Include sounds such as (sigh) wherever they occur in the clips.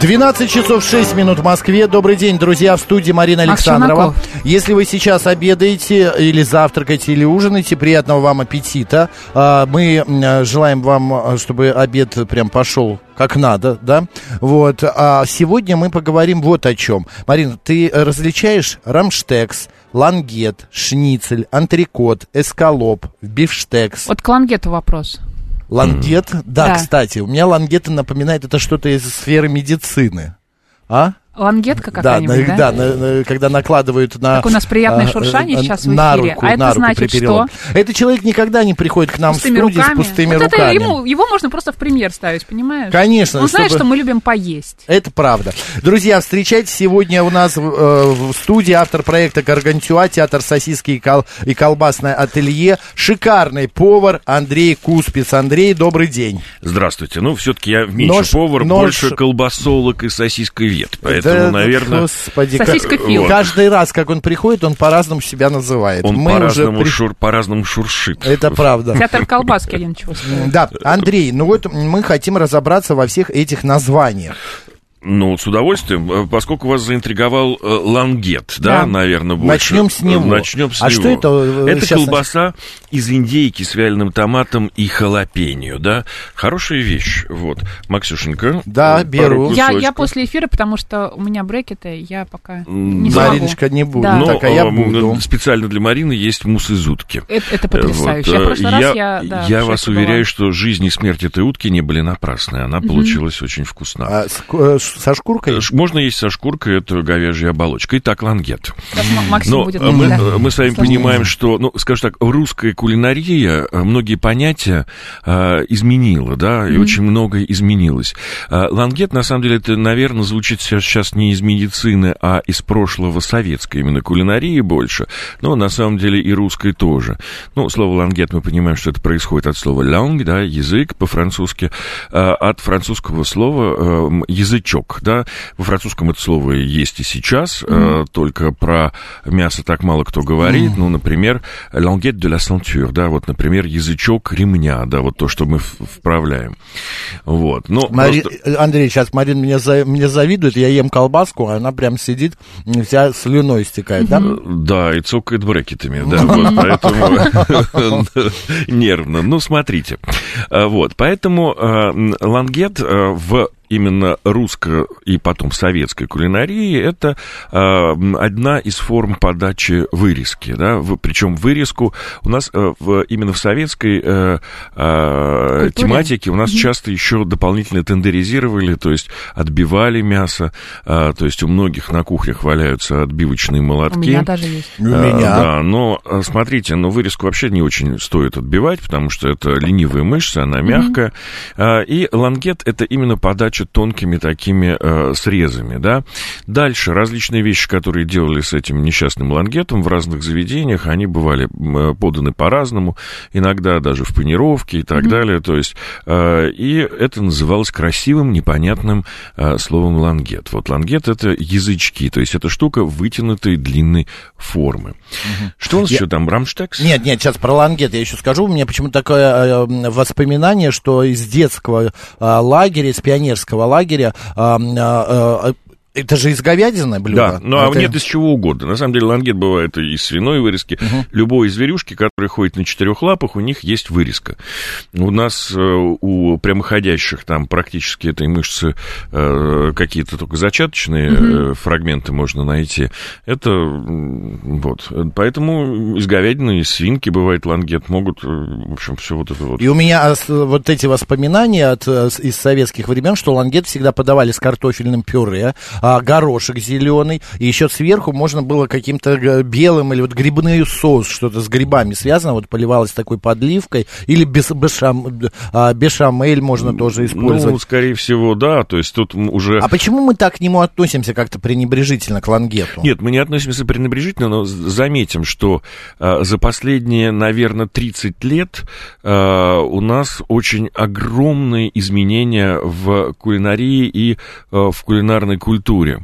12 часов 6 минут в Москве. Добрый день, друзья, в студии Марина Александрова. Если вы сейчас обедаете или завтракаете или ужинаете, приятного вам аппетита. А, Мы желаем вам, а, чтобы обед прям пошел как надо, да? Вот. А сегодня мы поговорим вот о чем. Марина, ты различаешь рамштекс, лангет, шницель, антрикот, эскалоп, бифштекс? Вот к лангету вопрос. Лангет? Да, Да. кстати, у меня лангеты напоминает это что-то из сферы медицины. А? Лангетка какая-нибудь, на- да? да, на- на- когда накладывают на... Как у нас приятное а, шуршание э, сейчас в на эфире. руку, А это на руку значит при переломе. Это человек никогда не приходит к нам Пустыми в студию руками. с пустыми вот руками. Это ему, его можно просто в пример ставить, понимаешь? Конечно, Он знает, чтобы- что мы любим поесть. Это правда. Друзья, встречайте сегодня у нас э, в студии автор проекта «Гаргантюа», театр сосиски и, кол- и колбасное ателье, шикарный повар Андрей Куспиц. Андрей, добрый день. Здравствуйте. Ну, все-таки я меньше Нож- повар, нож- больше колбасолок и сосисковед. Поэтому, Да, наверное, Господи, как- Сосиска-фил. каждый раз, как он приходит, он по-разному себя называет. он Мы уже по-разному, при- шур- по-разному шуршит. Это правда. Театр колбаски один чего стоит. Да, Андрей, ну вот мы хотим разобраться во всех этих названиях. Ну, с удовольствием, э, поскольку вас заинтриговал э, лангет, да, Да. наверное, больше. Начнем с него. Начнем с А него. что это, э, Это сейчас колбаса из индейки с вяленым томатом и халапеньо, да. Хорошая вещь, вот. Максюшенька. Да, беру. Я, я после эфира, потому что у меня брекеты, я пока не да. смогу. Мариночка не будет, Да. Но, так, а я э, буду. специально для Марины есть мусс из утки. Это, это потрясающе. Вот, я прошлый раз я, да, я вас шоке была. уверяю, что жизнь и смерть этой утки не были напрасны. Она получилась очень вкусна. А со шкуркой? Можно есть со шкуркой, это говяжья оболочка. Итак, лангет. Максим Но будет... э, мы, да. э, мы с вами понимаем, что, ну, скажем так, русская кулинария э, многие понятия э, изменила, да, и очень многое изменилось. Э, лангет, на самом деле, это, наверное, звучит сейчас не из медицины, а из прошлого советской именно кулинарии больше, но на самом деле и русской тоже. Ну, слово лангет мы понимаем, что это происходит от слова langue, да, язык по-французски, э, от французского слова э, м, язычок, да, во французском это слово есть и сейчас, э, только про мясо так мало кто говорит, ну, например, languette de la ceinture, да, вот, например, язычок ремня, да, вот то, что мы вправляем. Вот, ну, Мари- просто- э, Андрей, сейчас Марин мне, за- мне завидует, я ем колбаску, а она прям сидит, вся слюной стекает, да? Да, и цокает брекетами, да, вот, поэтому (laughs) (laughs) нервно. Ну, смотрите, А, вот, поэтому лангет а, в именно русской и потом советской кулинарии это м, одна из форм подачи вырезки, да, в- причем вырезку у нас э, в, именно в советской э, Культуре. тематике у нас часто еще дополнительно тендеризировали, то есть отбивали мясо, а, то есть у многих на кухнях валяются отбивочные молотки. У меня даже есть. У меня. Да, но смотрите, ну вырезку вообще не очень стоит отбивать, потому что это ленивая мышца, она мягкая. А, И лангет это именно подача тонкими такими э, срезами, да. Дальше различные вещи, которые делали с этим несчастным лангетом в разных заведениях, они бывали э, поданы по-разному, иногда даже в панировке и так далее. То есть, э, и это называлось красивым, непонятным э, словом лангет. Вот лангет это язычки, то есть это штука вытянутой длинной формы. Что у нас Я- еще там, рамштекс? Нет, нет, сейчас про лангет я еще скажу. У меня почему-то такое э, воспоминание, что из детского э, лагеря, из пионерского лагеря а, а, Это же из говядины блюдо? Да, ну а Это- нет из чего угодно. На самом деле лангет бывает и из свиной вырезки. Любой зверюшки, который ходит на четырех лапах, у них есть вырезка. У нас э, у прямоходящих там практически этой мышцы э, какие-то только зачаточные э, фрагменты можно найти. Это вот. Поэтому из говядины, из свинки бывает лангет, могут, в общем, все вот это вот. И у меня вот эти воспоминания от, из советских времен, что лангет всегда подавали с картофельным пюре, а, горошек зеленый, и еще сверху можно было каким-то э, белым или вот грибной соус, что-то с грибами связано, вот поливалось такой подливкой, или без, бешам, а, бешамель можно тоже использовать. Ну, скорее всего, да, то есть тут уже... А почему мы так к нему относимся как-то пренебрежительно, к лангету? Нет, мы не относимся пренебрежительно, но заметим, что э, за последние, наверное, 30 лет э, у нас очень огромные изменения в кулинарии и э, в кулинарной культуре культуре.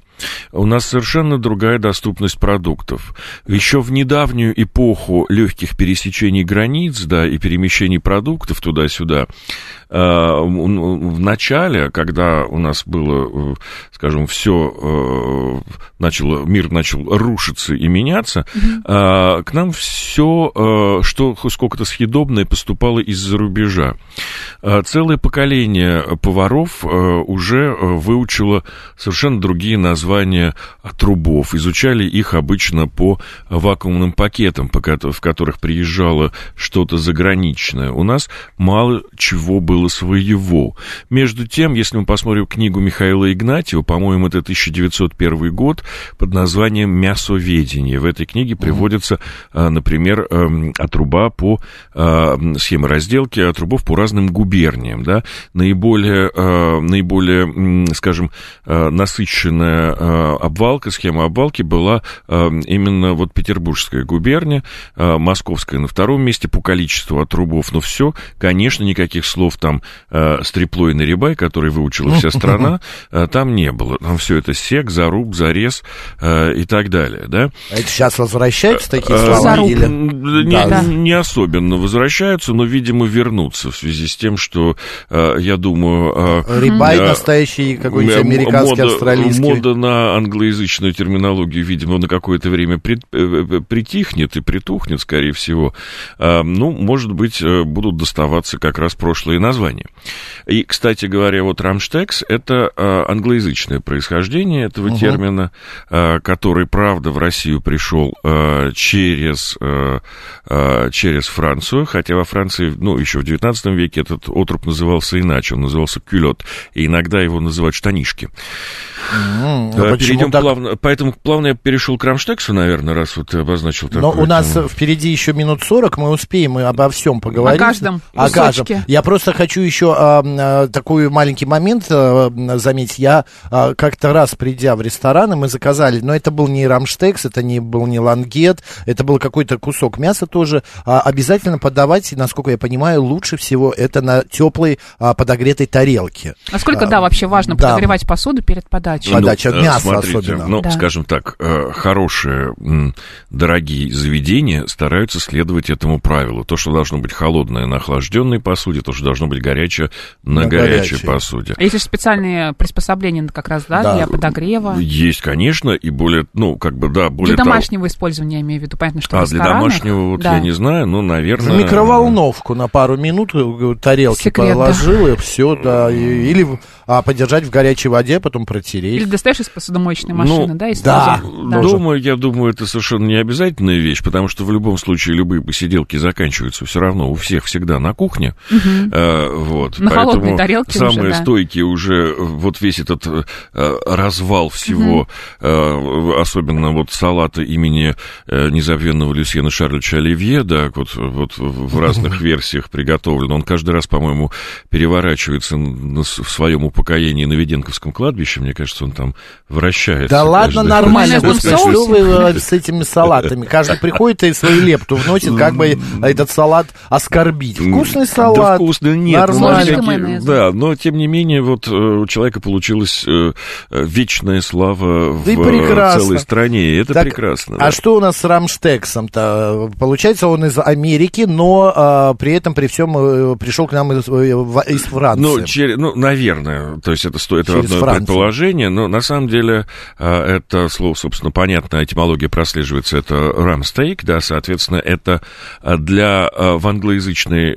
У нас совершенно другая доступность продуктов. Еще в недавнюю эпоху легких пересечений границ, да, и перемещений продуктов туда-сюда, э, м, в начале, когда у нас было, э, скажем, все начало, мир начал рушиться и меняться, э, к нам все, что сколько-то съедобное, поступало из-за рубежа. Э, Целое поколение поваров э, уже э, выучило совершенно другие названия трубов, изучали их обычно по вакуумным пакетам, в которых приезжало что-то заграничное. У нас мало чего было своего. Между тем, если мы посмотрим книгу Михаила Игнатьева, по-моему, это 1901 год, под названием «Мясоведение». В этой книге приводится, а, например, эм, отруба по а, схеме разделки отрубов по разным губерниям. Да? Наиболее, а, наиболее, скажем, а, насыщенная а, обвалка, схема обвалки была а, именно вот Петербургская губерния, а, Московская на втором месте по количеству отрубов. Но все, конечно, никаких слов там а, стрепло и наребай, которые выучила вся страна, (laughs) там не было. Там все это сек, заруб, зарез и так далее. Да? А это сейчас возвращаются такие Э, слова? Или... Не, Да. не особенно возвращаются, но, видимо, вернутся в связи с тем, что, э, я думаю... э, Рибай э, настоящий какой-нибудь американский, мода, австралийский. Мода на англоязычную терминологию, видимо, на какое-то время прит- э, э, притихнет и притухнет, скорее всего. А, Ну, может быть, э, будут доставаться как раз прошлые названия. И, кстати говоря, вот Рамштекс — это э, англоязычное происхождение этого термина, э, который, правда, в Россию пришел через, через Францию, хотя во Франции, ну, еще в XIX веке этот отруб назывался иначе, он назывался кюлет, и иногда его называют штанишки. Почему Перейдем так? плавно, поэтому плавно я перешел к Рамштексу, наверное, раз вот ты обозначил Но такую у нас тему. впереди еще минут 40, мы успеем мы обо всем поговорить. О каждом О каждом. Я просто хочу еще а, а, такой маленький момент а, заметить. Я а, как-то раз, придя в ресторан, и мы заказали, но это был не рамштекс, это не был не лангет, это был какой-то кусок мяса тоже. А, обязательно подавать, насколько я понимаю, лучше всего это на теплой а, подогретой тарелке. Насколько, А, да, вообще важно да. подогревать посуду перед подачей. Ну, подача э, мяса смотрите, особенно. Ну, Да. скажем так, э, хорошие, дорогие заведения стараются следовать этому правилу. То, что должно быть холодное на охлажденной посуде, то, что должно быть горячее на, На горячей горячей. посуде. А Есть же специальные приспособления как раз, да, Да. для подогрева. Есть, конечно, и более, ну, как бы, да, более Для того- домашнего использования, я имею в виду. Понятно, что А, для домашнего, вот да. я не знаю, но, В наверное... микроволновку на пару минут э, тарелки Секрет, да. положил, и все, да. и- или а, подержать в горячей воде, потом протереть. Или достаешь из посудомоечной Ну, машины, да, и да. сразу. Да. Думаю, я думаю, это совершенно не обязательная вещь, потому что в любом случае любые посиделки заканчиваются все равно у всех всегда на кухне. Э, вот. На холодной Поэтому тарелке самые уже, да. стойкие уже вот весь этот э, развал всего, э, особенно вот салата имени э, незабвенного Люсьена Шарлевича Оливье, да, вот, вот в разных (laughs) версиях приготовлен. Он каждый раз, по-моему, переворачивается в своем упокоении на Веденковском кладбище. Мне кажется, он там вращается. Да ладно, каждый- нормально, соусе? что вы э, с этими салатами? Каждый приходит и свою лепту вносит, как бы этот салат оскорбить. Вкусный Да салат, вкусный, нет. ну, нормально. Да, но тем не менее, вот э, у человека получилась э, вечная слава Да в целой стране, и это Так, прекрасно. А да. что у нас с Рамштексом-то? Получается, он из Америки, но а, при этом, при всем, пришел к нам из, из Франции. Ну, чер- ну, наверное, то есть это стоит одно Францию. предположение, но на самом деле э, это слово, собственно, понятно, этимология прослеживается, это рамстейк, да, соответственно, это э, для э, в англоязычной,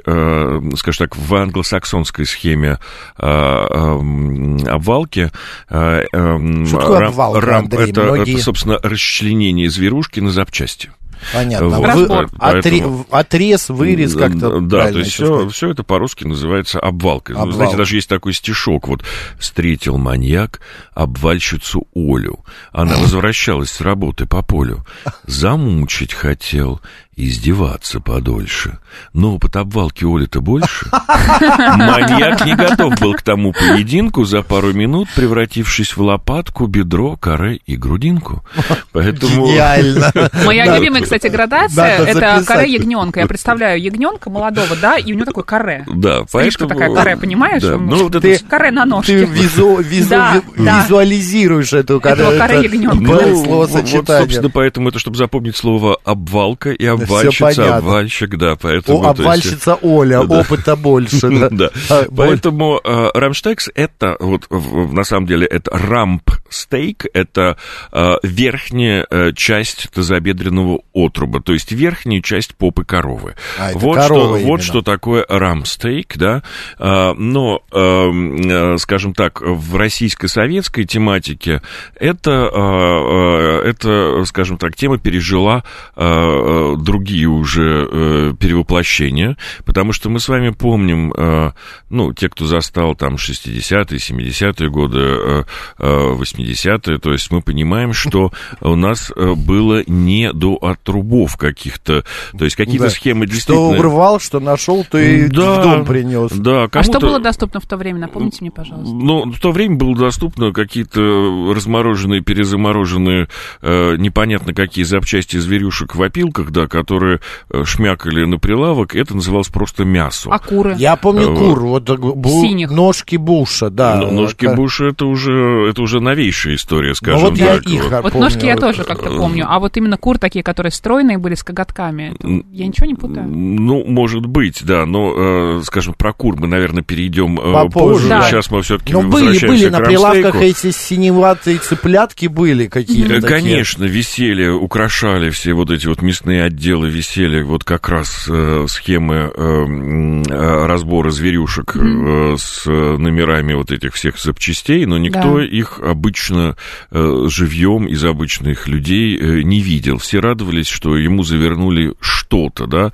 скажем так, в англосаксонской схеме обвалки Что такое обвалка, Андрей? это, Многие- это, собственно, расчленение зверушки на запчасти. Понятно. Вот, Вы- Разбор. отре- поэтому- отрез, вырез, как-то Да, то есть все, все это по-русски называется обвалкой. Ну, Обвал. знаете, даже есть такой стишок. Вот «Встретил маньяк обвальщицу Олю. Она (laughs) возвращалась с работы по полю. Замучить хотел, издеваться подольше. Но опыт обвалки Оли-то больше. Маньяк не готов был к тому поединку, за пару минут превратившись в лопатку, бедро, коре и грудинку. Поэтому... Гениально. (laughs) Моя любимая, кстати, градация это каре ягненка. Я представляю ягненка молодого, да, и у него такой каре. Да, Стрижка поэтому... такая каре, понимаешь? Ну, вот это Ты- Каре на Ты ножке. визу- визу- Да, ви- да. визуализируешь эту Этого каре ягненка. Ну, б- вот, словосочетание. собственно, поэтому это, чтобы запомнить слово обвалка и обвальщица, понятно. обвальщик, да, поэтому... О, то есть- обвальщица Оля, (laughs) Да. опыта больше. да. (laughs) Да. А, Поэтому э, рамштекс это вот на самом деле это рамп стейк, это э, верхняя э, часть тазобедренного отруба, то есть верхняя часть попы коровы. А, вот корова что, вот что такое рамстейк, да. А, но, э, э, скажем так, в российско-советской тематике это, э, э, это, скажем так, тема пережила э, э, другие уже э, перевоплощения, потому что мы с вами помним, э, ну, те, кто застал там 60-е, 70-е годы, э, э, 80-е, то есть мы понимаем, что у нас э, было не до отрубов каких-то, то есть какие-то Да. схемы Что действительно... урвал, что нашел, то и Да, в дом принес. Да, А что было доступно в то время? Напомните мне, пожалуйста. ну, в то время было доступно какие-то размороженные, перезамороженные, э, непонятно какие запчасти зверюшек в опилках, да, которые э, шмякали на прилавок, это называлось просто мясо. А куры? Я помню Вот. кур, вот так, бу- Синих. ножки Буша, да. Но ножки Как- Буша это уже, это уже новейшая история, Ну скажем вот я так. их Вот. Вот помню. ножки я тоже как-то помню. А вот именно кур такие, которые стройные были с коготками. это Я ничего не путаю. Ну, может быть, да, но, э, скажем, про кур мы, наверное, перейдем э, Попозже. позже. Да. Сейчас мы все-таки были, возвращаемся были к на прилавках эти синеватые цыплятки были какие-то Э, такие. Конечно, висели, украшали все вот эти вот мясные отделы, висели вот как раз э, схемы э, э, разбора зверюшек э, с э, номерами вот этих всех запчастей, но никто Да. их обычно э, живьем из обычных людей э, не видел. Все радовались, что ему завернули что-то, да.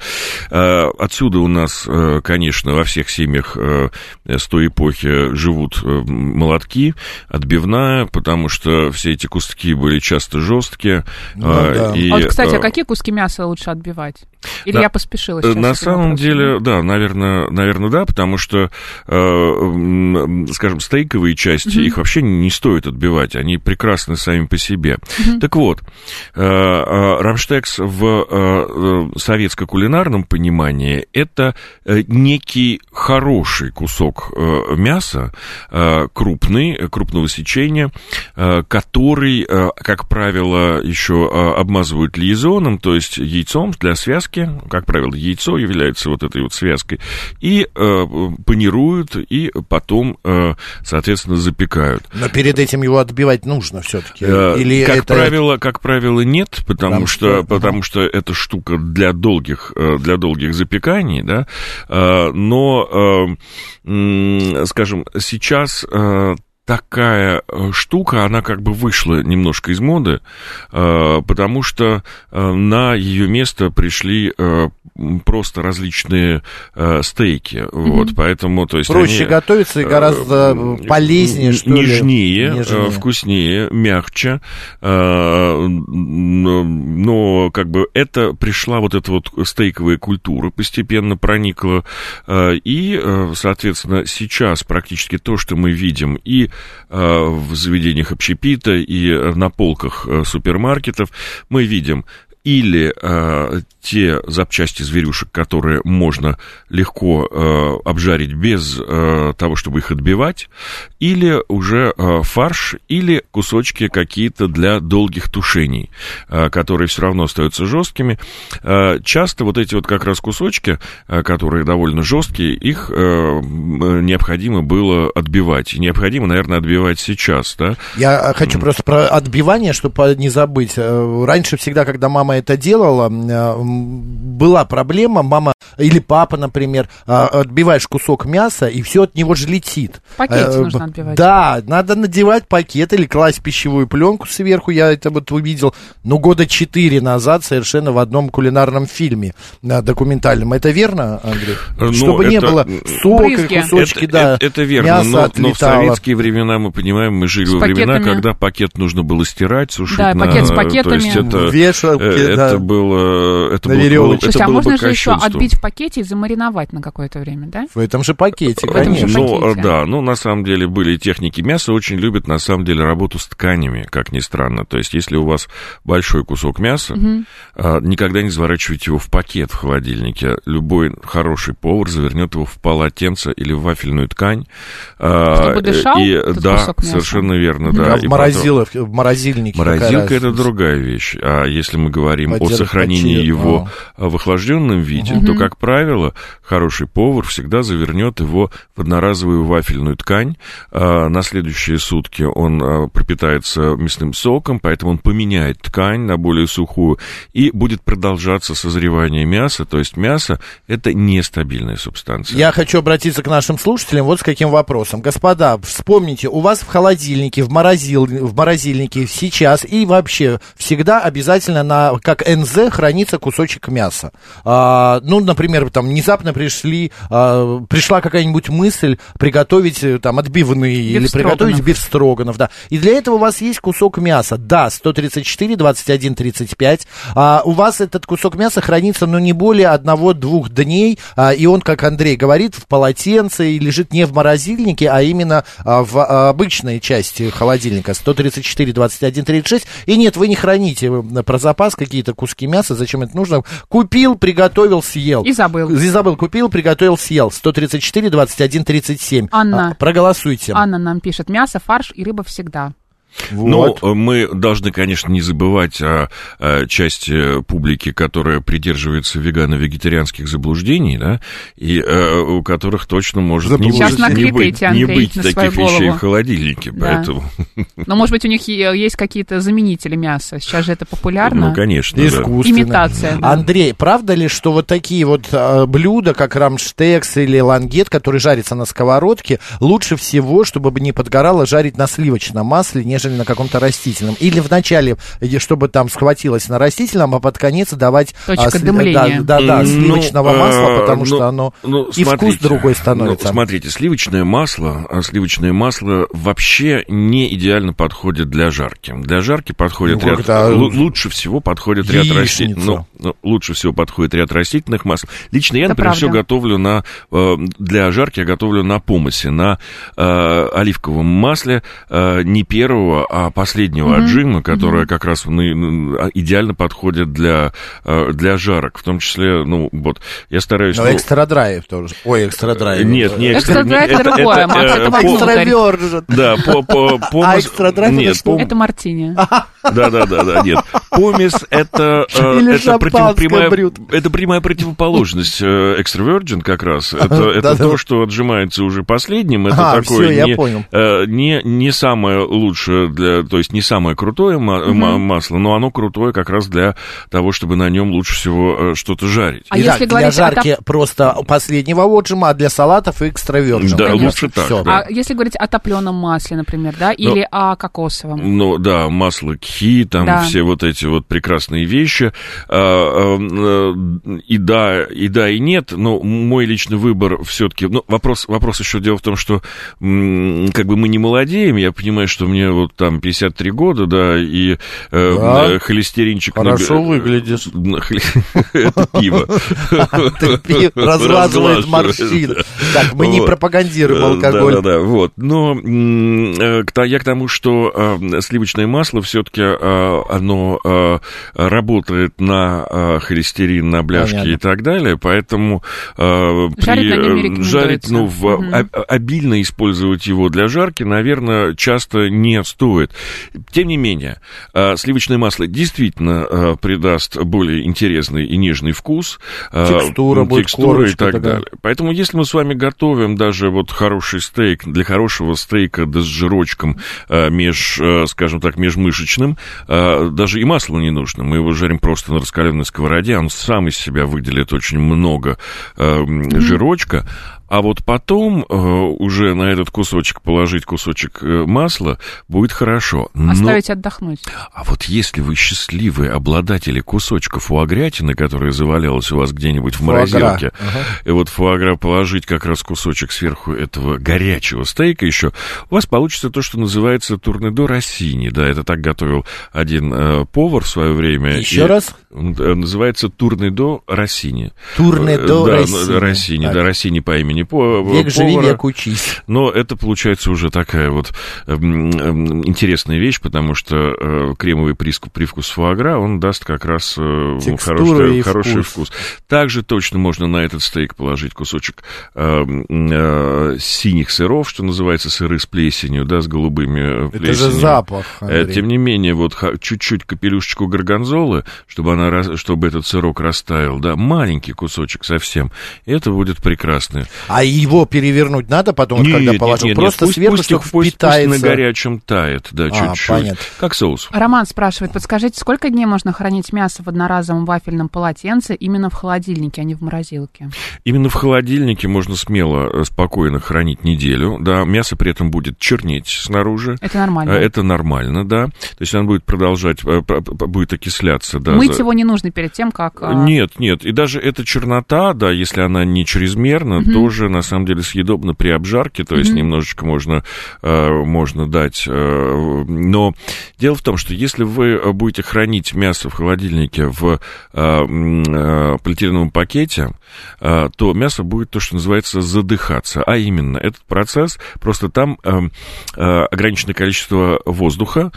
Э, Отсюда у нас, э, конечно, во всех семьях э, с той эпохи живут э, молотки, отбивная, потому что все эти куски были часто жесткие. Ну э, да. и, А вот, кстати, э, а какие куски мяса лучше отбивать? Или Да. я поспешила Э, сейчас? На самом вопросом? деле, да, наверное, наверное, да, потому что, э, скажем, стейковые части, их вообще не стоит отбивать, они прекрасны сами по себе. Так вот, э, э, рамштекс в э, э, советско-кулинарном понимании это э, некий хороший кусок э, мяса, э, крупный, крупного сечения, э, который, э, как правило, еще э, обмазывают лизоном, то есть яйцом для связки, как правило, яйцо является вот этой вот связкой, и э, панируют, и потом, э, соответственно, запекают. Но перед этим его отбивать нужно все-таки. Э, Или как это... правило, как правило, нет, потому Там что, что? потому что эта штука для долгих, э, для долгих запеканий, да, Э, но, э, скажем, сейчас такая э, штука, она как бы вышла немножко из моды, э, потому что э, на ее место пришли просто различные стейки, вот, поэтому, то есть Проще они, готовиться и гораздо полезнее, что ли. нежнее, э, Нежнее. вкуснее, мягче, но, как бы это пришла вот эта вот стейковая культура постепенно проникла, и, соответственно, сейчас практически то, что мы видим и в заведениях общепита, и э, на полках э, супермаркетов, мы видим или э, те запчасти зверюшек, которые можно легко э, обжарить без э, того, чтобы их отбивать, или уже э, фарш, или кусочки какие-то для долгих тушений, э, которые все равно остаются жесткими. Э, часто вот эти вот как раз кусочки, э, которые довольно жесткие, их э, необходимо было отбивать. И необходимо, наверное, отбивать сейчас, да? Я э, хочу просто про отбивание, чтобы не забыть. Э, Раньше всегда, когда мама мама это делала, м, была проблема, мама или папа, например, а, отбиваешь кусок мяса, и все от него же летит. Пакете Э, нужно отбивать. Да, надо надевать пакет или класть пищевую пленку сверху, я это вот увидел, ну, года четыре назад совершенно в одном кулинарном фильме а, документальном. Это верно, Андрей? Ну, Чтобы не это- было сока, Брызги. кусочки, это, да, это, это верно, мясо но, но в отлетало. советские времена, мы понимаем, мы жили С во времена, пакетами. когда пакет нужно было стирать, сушить. Да, на- пакет с То пакетами. есть это, Вешалки, э, да. это было... Это На было, веревочке. это Слушайте, а было бы можно же еще отбить в пакете и замариновать на какое-то время, да? В этом же пакете, В этом же конечно. Ну, пакете. да, ну, на самом деле, были техники. Мясо очень любят, на самом деле, работу с тканями, как ни странно. То есть, если у вас большой кусок мяса, а, никогда не заворачивайте его в пакет в холодильнике. Любой хороший повар завернет его в полотенце или в вафельную ткань. А, Чтобы дышал и, этот Да, кусок мяса? совершенно верно, да. А в, потом- морозилов- в морозильнике Морозилка это другая вещь. А если мы говорим о Подер- сохранении подер- его в охлажденном виде, то, как правило, хороший повар всегда завернет его в одноразовую вафельную ткань. А, На следующие сутки он а, пропитается мясным соком, поэтому он поменяет ткань на более сухую и будет продолжаться созревание мяса. То есть мясо это нестабильная субстанция. Я хочу обратиться к нашим слушателям вот с каким вопросом. Господа, вспомните, у вас в холодильнике, в, морозил, в морозильнике сейчас и вообще всегда обязательно на, как НЗ хранится кусочек мяса. А, ну, например, там внезапно пришли, а, пришла какая-нибудь мысль приготовить э, там отбивные или приготовить бифстроганов, да. И для этого у вас есть кусок мяса. Да, 134, 21, 35. А, у вас этот кусок мяса хранится, ну, не более одного-двух дней, а, и он, как Андрей говорит, в полотенце и лежит не в морозильнике, а именно а, в а, обычной части холодильника. 134, 21, 36. И нет, вы не храните э, про запас какие-то куски мяса, зачем это нужно? Купил, приготовил, съел. И забыл. И забыл, купил, приготовил, съел. 134, 21, 37. Анна. А, проголосуйте. Анна нам пишет, мясо, фарш и рыба всегда. Вот. Ну, мы должны, конечно, не забывать о, о части публики, которая придерживается вегано-вегетарианских заблуждений, да, и э, у которых точно может не, Сейчас быть- не быть, не быть на таких свою вещей голову. в холодильнике, Да. поэтому, Но, может быть, у них и- есть какие-то заменители мяса. Сейчас же это популярно. ну, конечно, да. Искусственно. Имитация, да. Андрей, правда ли, что вот такие вот э, блюда, как рамштекс или лангет, который жарится на сковородке, лучше всего, чтобы не подгорало, жарить на сливочном масле, нежели на каком-то растительном? Или вначале, э, чтобы там схватилось на растительном, а под конец давать... Точка сли- дымления. Да, да, да, Ну, сливочного э, масла, потому ну, что оно... ну, и вкус смотрите, другой становится. ну, смотрите, сливочное масло, а сливочное масло вообще не идеально подходит для жарки. Для жарки подходит Ну, ряд... лу- лучше всего подходит ряд яичница. растительных... Ну, ну, лучше всего подходит ряд растительных масел. Лично я, Это например, все готовлю на... э, Для жарки я готовлю на помосе, на э, оливковом масле э, не первого, а последнего отжима, которое как раз ну, идеально подходит для, э, для жарок. В том числе, ну, вот, я стараюсь... Но ну, экстра драйв тоже. Ой, экстра драйв. нет, не Экстра драйв это другое, это э, по- Экстравержен. Да, по, по, (laughs) помес- А экстра драйв это Нет, пом- Это мартини. (laughs) Да, да, да, да, нет. Помес это, э, (laughs) Или это, прямая, это прямая противоположность э, экстравержен как раз. Это, это то, что отжимается уже последним. Это А, такое э, не, не самое лучшее, для, то есть не самое крутое ма- ма- масло, но оно крутое как раз для того, чтобы на нем лучше всего э, что-то жарить. А Итак, если для говорить о топ- жарки просто последнего отжима, а для салатов экстравержен. Да, конечно. лучше так, Всё. да. А если говорить о топленом масле, например, да, или о кокосовом? Ну да, масло кхи, там Да. все вот эти вот прекрасные вещи. А, а, э, И да, и да, и нет. Но мой личный выбор все-таки. Ну, вопрос, вопрос еще дело в том, что как бы мы не молодеем. Я понимаю, что мне вот там 53 года, да, и э, Да. э, холестеринчик. Хорошо наб- выглядишь. (laughs) (laughs) Это пиво. (laughs) Разглаживает морщины. Так, мы не пропагандируем Э, алкоголь. Да, да, да, вот. Но э, я к тому, что сливочное масло все-таки оно работает на холестерин, на бляшки и так далее, поэтому э, Жарить ну, обильно использовать его для жарки, наверное, часто не стоит. Тем не менее, э, сливочное масло действительно э, придаст более интересный и нежный вкус. э, Текстура будет, текстура и корочка так такая. далее. Поэтому, если мы с вами готовим даже вот хороший стейк, для хорошего стейка, да с жирочком меж, скажем так, межмышечным, даже и масло не нужно. Мы его жарим просто на раскаленной сковороде, он сам из себя выделит очень много жирочка. А вот потом э, уже на этот кусочек положить кусочек э, масла будет хорошо. Но- Оставить отдохнуть. а вот если вы счастливые обладатели кусочков фуагрятины, которая завалялась у вас где-нибудь в Фуагра. морозилке, и вот фуагра положить как раз кусочек сверху этого горячего стейка еще, у вас получится то, что называется турнедо Россини. Да, это так готовил один э, повар в свое время. Еще И раз? э, называется турнедо Россини. Турнедо Э, да, Россини. Россини, Так. да, Россини по имени по, Век живи, повара. век учись. Но это получается уже такая вот эм, эм, интересная вещь, потому что э, кремовый приску- привкус фуагра, он даст как раз э, хороший, хороший вкус. вкус. Также точно можно на этот стейк положить кусочек эм, э, синих сыров, что называется, сыры с плесенью, да, с голубыми э, Это плесенью. же запах, Э, Андрей. Тем не менее, вот чуть-чуть капелюшечку горгонзолы, чтобы, она, чтобы этот сырок растаял, да, маленький кусочек совсем, это будет прекрасно. А его перевернуть надо потом, вот когда положил? Просто пусть, сверху, пусть, чтобы пусть, пусть впитается. на горячем тает, да, А, чуть-чуть. понятно. Как соус. Роман спрашивает, подскажите, сколько дней можно хранить мясо в одноразовом вафельном полотенце именно в холодильнике, а не в морозилке? Именно в холодильнике можно смело, э, спокойно хранить неделю, да, мясо при этом будет чернеть снаружи. Это нормально. Э, Это нормально, да. То есть оно будет продолжать, э, будет окисляться, да. Мыть за- его не нужно перед тем, как... а, Нет, нет. И даже эта чернота, да, если она не чрезмерна, тоже на самом деле съедобна при обжарке, то есть немножечко можно, э, можно дать. э, но дело в том, что если вы будете хранить мясо в холодильнике в э, полиэтиленовом пакете, то мясо будет то, что называется задыхаться. А именно, этот процесс, просто там э, э, ограниченное количество воздуха,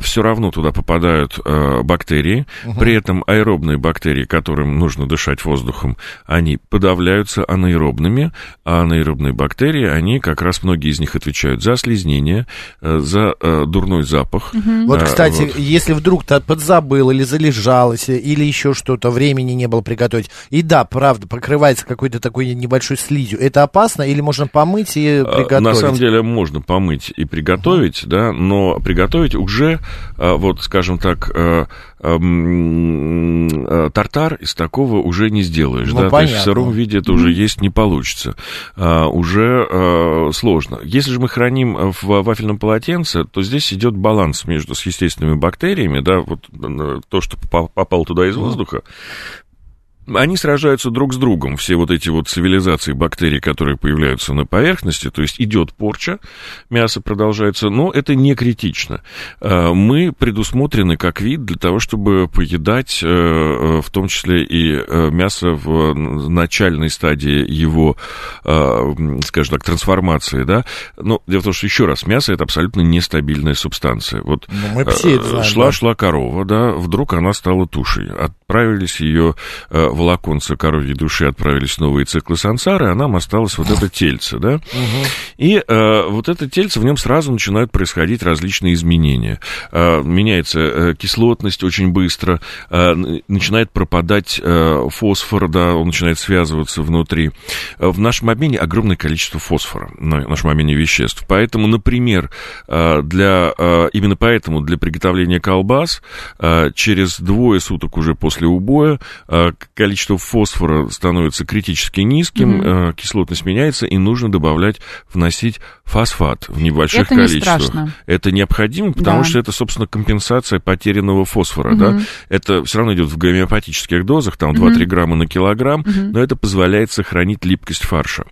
все равно туда попадают э, бактерии, при этом аэробные бактерии, которым нужно дышать воздухом, они подавляются анаэробными, а анаэробные бактерии, они как раз, многие из них отвечают за слизнение, э, за э, дурной запах. Вот, кстати, вот. если вдруг ты подзабыл или залежалось, или еще что-то, времени не было приготовить, и да, правда, покрывается какой-то такой небольшой слизью, это опасно или можно помыть и А, приготовить? На самом деле можно помыть и приготовить, да, но приготовить уже, а, вот, скажем так, а, тартар из такого уже не сделаешь, Ну, да, то есть в сыром виде это уже есть не получится, уже сложно. Если же мы храним в вафельном полотенце, то здесь идет баланс между с естественными бактериями, да, вот то, что попа- попало туда из воздуха, они сражаются друг с другом, все вот эти вот цивилизации бактерий, которые появляются на поверхности, то есть идет порча, мясо продолжается, но это не критично. Э, Мы предусмотрены как вид для того, чтобы поедать, э, э, в том числе и э, мясо в начальной стадии его, м, скажем так, трансформации, да. Но дело в том, что еще раз, мясо это абсолютно нестабильная субстанция. Вот Ну, мы все это э, знаем, шла, да. шла корова, да, вдруг она стала тушей. Отправились ее э, волоконца коровьей души, отправились в новые циклы сансары, а нам осталось вот это тельце, да. И э, вот это тельце, в нем сразу начинают происходить различные изменения. Э, меняется э, кислотность очень быстро, э, начинает пропадать э, фосфор, да, он начинает связываться внутри. Э, В нашем обмене огромное количество фосфора, на нашем обмене веществ. Поэтому, например, э, для, э, именно поэтому для приготовления колбас э, через двое суток уже после убоя э, количество фосфора становится критически низким, э, кислотность меняется, и нужно добавлять, вносить фосфат в небольших Это не количествах. страшно. Это необходимо, потому Да. что это, собственно, компенсация потерянного фосфора, да. Это все равно идет в гомеопатических дозах, там 2-3 грамма на килограмм, но это позволяет сохранить липкость фарша.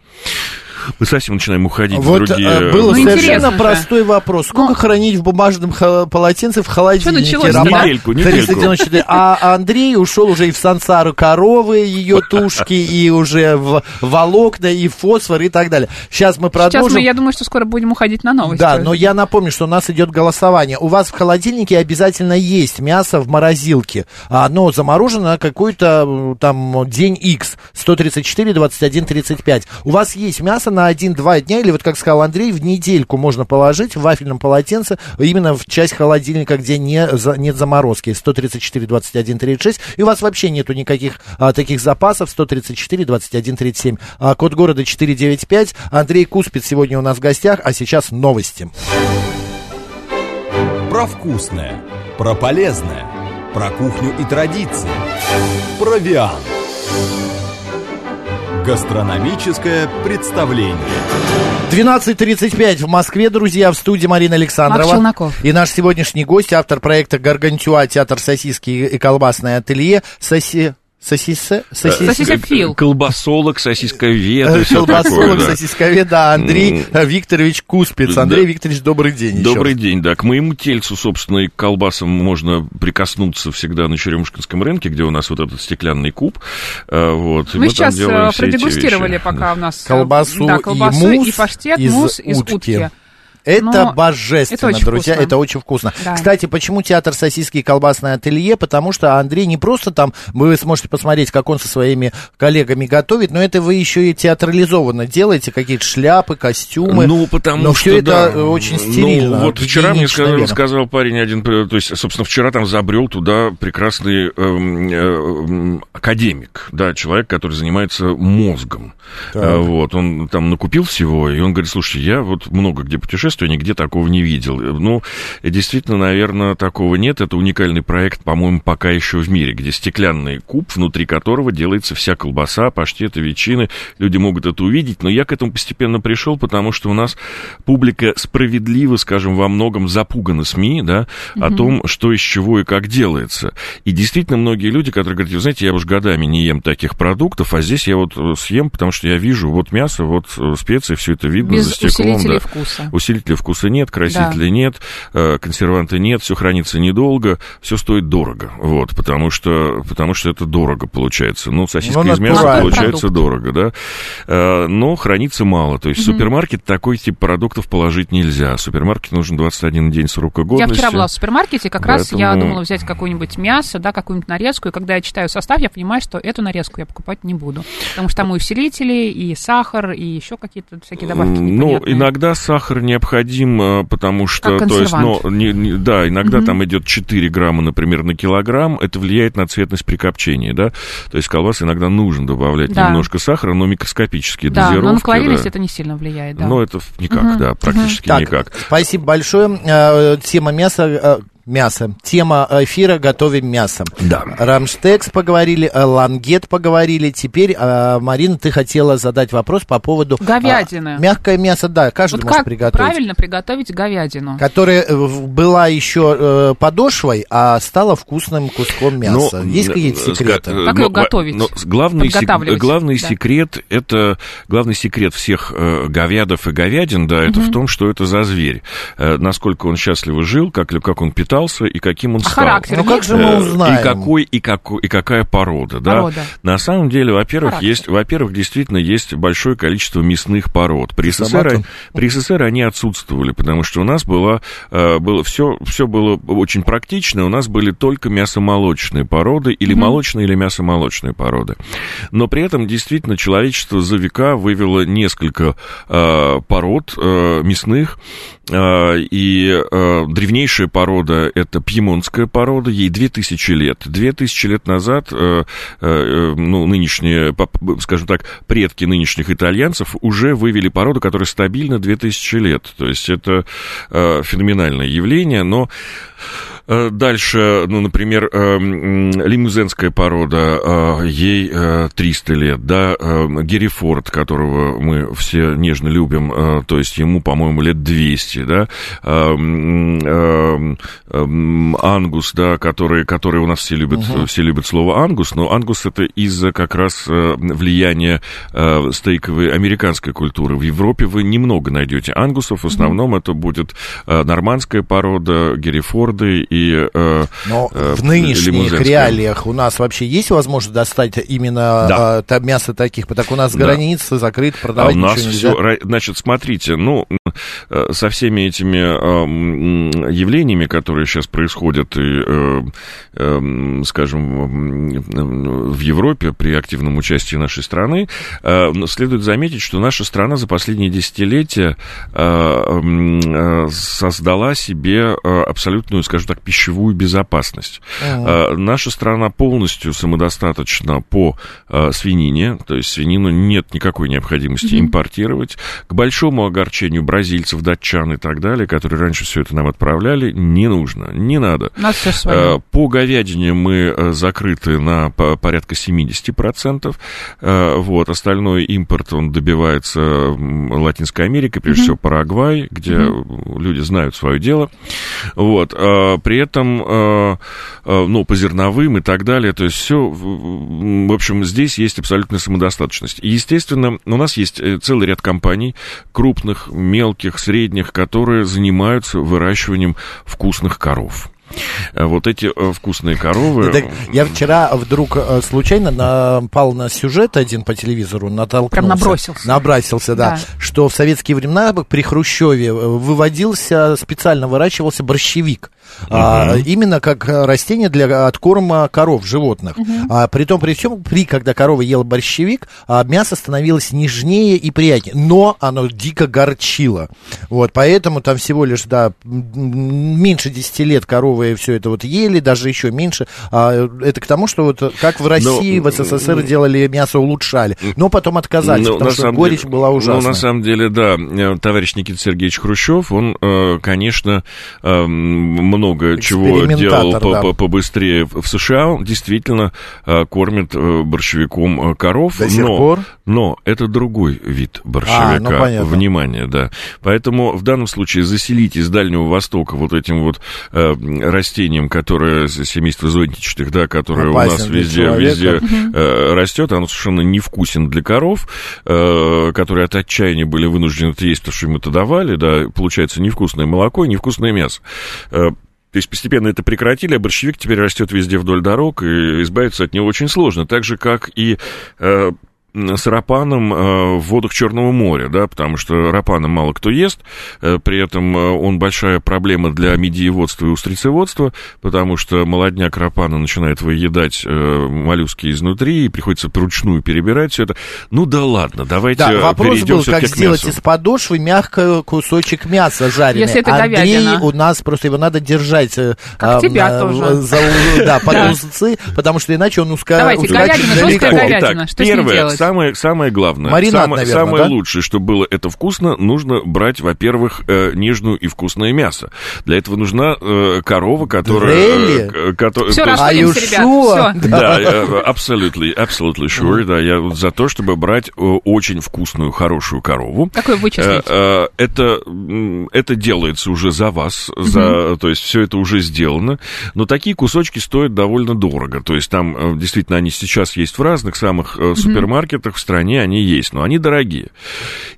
Мы совсем начинаем уходить в Вот другие... э, был Ну, совершенно простой вопрос. Сколько Ну, хранить в бумажном полотенце в холодильнике? началось-то, Роман? Недельку, недельку. 394. А Андрей ушел уже и в сансару коровы, ее тушки, и уже в волокна, и в фосфор, и так далее. Сейчас мы Сейчас продолжим. мы, я думаю, что скоро будем уходить на новости. Да, но я напомню, что у нас идет голосование. У вас в холодильнике обязательно есть мясо в морозилке. А Оно заморожено на какой-то там день X. 134, 21, 35. У вас есть мясо на один-два дня, или вот как сказал Андрей, в недельку можно положить в вафельном полотенце именно в часть холодильника, где не, за- нет заморозки. 134, 21, 36. И у вас вообще нету никаких а, таких запасов. 134, 21, 37. А, код города 495. Андрей Куспит сегодня у нас в гостях, а сейчас новости. Про вкусное, про полезное, про кухню и традиции. Провиан. Гастрономическое представление. 12.35 в Москве, друзья, в студии Марина Александрова. Марк Челноков. И наш сегодняшний гость, автор проекта «Гаргантюа. Театр сосиски и колбасное ателье». Соси... Сосисе? Сосисе? Сосисофил. Колбасолог, сосисковед и все такое. Колбасолог, да. сосисковед, да, Андрей э, Викторович Куспиц. Андрей Викторович, добрый день. еще Добрый раз. день, да. К моему тельцу, собственно, и к колбасам можно прикоснуться всегда на Черемушкинском рынке, где у нас вот этот стеклянный куб. А, Вот, Мы там сейчас э, продегустировали пока у нас... э, Колбасу, да, колбасу и мусс и паштет, из мусс из утки. утки. Это Но божественно, это очень друзья, вкусно. это очень вкусно. Да. Кстати, почему театр сосиски и колбасное ателье? Потому что Андрей не просто там, вы сможете посмотреть, как он со своими коллегами готовит, но это вы еще и театрализованно делаете, какие-то шляпы, костюмы. Ну, потому но что, все это да. очень стерильно. Ну, вот вчера мне сказал, сказал парень один, э, то есть, собственно, вчера там забрел туда прекрасный эм, э, м, академик, да, человек, который занимается мозгом. Э, Вот, он там накупил всего, и он говорит, слушай, я вот много где путешествую, нигде такого не видел. Ну, действительно, наверное, такого нет. Это уникальный проект, по-моему, пока еще в мире, где стеклянный куб, внутри которого делается вся колбаса, паштеты, ветчины. Люди могут это увидеть, но я к этому постепенно пришел, потому что у нас публика справедливо, скажем, во многом запугана СМИ, да, о том, что из чего и как делается. И действительно, многие люди, которые говорят, вы знаете, я уж годами не ем таких продуктов, а здесь я вот э, съем, потому что я вижу вот мясо, вот э, специи, все это видно Без за стеклом. усилителей да. вкуса. Усилителя вкуса нет, красителя нет, э, консерванта нет, все хранится недолго, все стоит дорого. Вот, потому что, потому что это дорого получается. Ну, сосиска Ну, из мяса получается Продукт. дорого, да. Э, Но хранится мало. То есть в супермаркет такой тип продуктов положить нельзя. Супермаркет нужен 21 день срока Я годности. вчера была в супермаркете, как раз я Поэтому- думала взять какое-нибудь мясо, да, какую-нибудь нарезку, и когда я читаю состав, я понимаю, что эту нарезку я покупать не буду. Потому что там и усилители, и сахар, и еще какие-то всякие добавки Ну, иногда сахар необходим, э, потому что, Как то есть, ну, консервант. не- не- да, иногда там идет 4 грамма, например, на килограмм, это влияет на цветность прикопчения, да, то есть колбас иногда нужно добавлять Да. немножко сахара, но микроскопические Да, дозировки. но на калорийность да. это не сильно влияет, да. Ну, это никак, да, практически Так, никак. спасибо большое. Э, Тема мяса... э, Мясо. Тема эфира «Готовим мясо». Да. Рамштекс поговорили, э, лангет поговорили. Теперь, э, Марина, ты хотела задать вопрос по поводу... Говядины. а, мягкое мясо, да, каждый вот может как приготовить. правильно приготовить говядину? Которая э, была еще э, подошвой, а стала вкусным куском мяса. Ну, Есть какие-то э, секреты? э, Как ну, её во- готовить? ну, с- главный, сек- главный да. секрет это главный секрет всех э, говядов и говядин, да, это в том, что это за зверь, Э, насколько он счастливо жил, как как он питался и каким он А стал. характер Ну как же мы Э, узнаем? И какой, и, какой, и какая порода, да? Порода. На самом деле, во-первых, Характер. есть, во-первых, действительно есть большое количество мясных пород. При СССР, при СССР они отсутствовали, потому что у нас было, э, было все, все было очень практично, у нас были только мясомолочные породы, или молочные, или мясомолочные породы. Но при этом действительно человечество за века вывело несколько э, пород э, мясных, и э, древнейшая порода это пьемонтская порода, ей 2000 лет. 2000 лет назад, э, э, ну, нынешние, скажем так, предки нынешних итальянцев уже вывели породу, которая стабильна 2000 лет. То есть это э, феноменальное явление, но Э, Дальше, ну, например, э, м, лимузенская порода, э, ей э, 300 лет, да, э, Геррифорд, которого мы все нежно любим, э, то есть ему, по-моему, лет 200, да, э, м, э, м, Ангус, да, который, который у нас все любят, все любят слово Ангус, но Ангус это из-за как раз э, влияния э, стейковой американской культуры. В Европе вы немного найдете ангусов, в основном это будет э, нормандская порода, Геррифорды и э, Но э, в нынешних реалиях у нас вообще есть возможность достать именно Да. а, та- мясо таких? Так у нас Да. границы закрыты, А продавать у нас ничего нельзя. все, значит, смотрите, ну, э, со всеми этими э, явлениями, которые сейчас происходят, и, э, э, скажем, в Европе при активном участии нашей страны, э, следует заметить, что наша страна за последние десятилетия э, э, создала себе э, абсолютную, скажем так, пищевую безопасность. Э, Наша страна полностью самодостаточна по э, свинине, то есть свинину нет никакой необходимости импортировать. К большому огорчению бразильцев, датчан и так далее, которые раньше все это нам отправляли, не нужно, не надо. Э. По говядине мы э, закрыты на по- порядка 70%. Э, Вот, остальной импорт, он добивается Латинской Америкой, прежде всего Парагвай, где люди знают свое дело. Вот, э, при этом, э, э, ну, по зерновым и так далее, то есть все, в общем, здесь есть абсолютная самодостаточность. Естественно, у нас есть э, целый ряд компаний, крупных, мелких, средних, которые занимаются выращиванием вкусных коров. Вот эти э, вкусные коровы... Так я вчера вдруг э, случайно напал на сюжет один по телевизору, натолкнулся. Прям набросился. Набросился, да, Да. Что в советские времена при Хрущеве э, выводился, специально выращивался борщевик. А, именно как э, растение для откорма коров, животных. А, при том, при всем, при, когда корова ела борщевик, а, мясо становилось нежнее и приятнее. Но оно дико горчило. Вот, поэтому там всего лишь, да, меньше 10 лет коровы все это вот ели, даже еще меньше. А, это к тому, что вот как в России, в СССР делали мясо, улучшали. Но потом отказались, Ну, потому что горечь деле- была ужасная. Ну, на самом деле, да, э, товарищ Никита Сергеевич Хрущев, он, э, конечно, э, много чего делал по- побыстрее в США. Он действительно э, кормит э, борщевиком э, коров. До сих но, пор? но это другой вид борщевика. А, ну, понятно. Внимание, да. Поэтому в данном случае заселить из Дальнего Востока вот этим вот э, растением, которое семейство зонтичных, да, которое у Опасен нас для везде, везде э, растет, оно совершенно невкусен для коров, э, которые от отчаяния были вынуждены есть, потому что им это давали, да, получается невкусное молоко и невкусное мясо. Э, то есть постепенно это прекратили, а борщевик теперь растет везде вдоль дорог, и избавиться от него очень сложно. Так же, как и э, с рапаном э, в водах Черного моря, да, потому что рапана мало кто ест, э, при этом э, он большая проблема для медиеводства и устрицеводства, потому что молодняк рапана начинает выедать моллюски изнутри, и приходится вручную перебирать все это. Ну да ладно, давайте Да, вопрос был, как сделать мясу. из подошвы мягкий кусочек мяса жареный. Если это Андрей говядина. у нас просто его надо держать. Как тебя тоже. за да, под узцы, потому что иначе он уска- Давайте, ускачет говядина, далеко. жесткая говядина. Итак, Что с ней первое, делать? Самое, самое главное. Маринад, самое, наверное, самое да? лучшее, чтобы было это вкусно, нужно брать, во-первых, э, нежную и вкусное мясо. Для этого нужна э, корова, которая... Э, к- кото- Все, есть- ребят. Все. Да, э, absolutely, absolutely sure, да, я за то, чтобы брать э, очень вкусную, хорошую корову. Как вы вычислите? Э, э, Это, это делается уже за вас, за, то есть все это уже сделано, но такие кусочки стоят довольно дорого, то есть там э, действительно они сейчас есть в разных самых э, супермаркетах в стране, они есть, но они дорогие.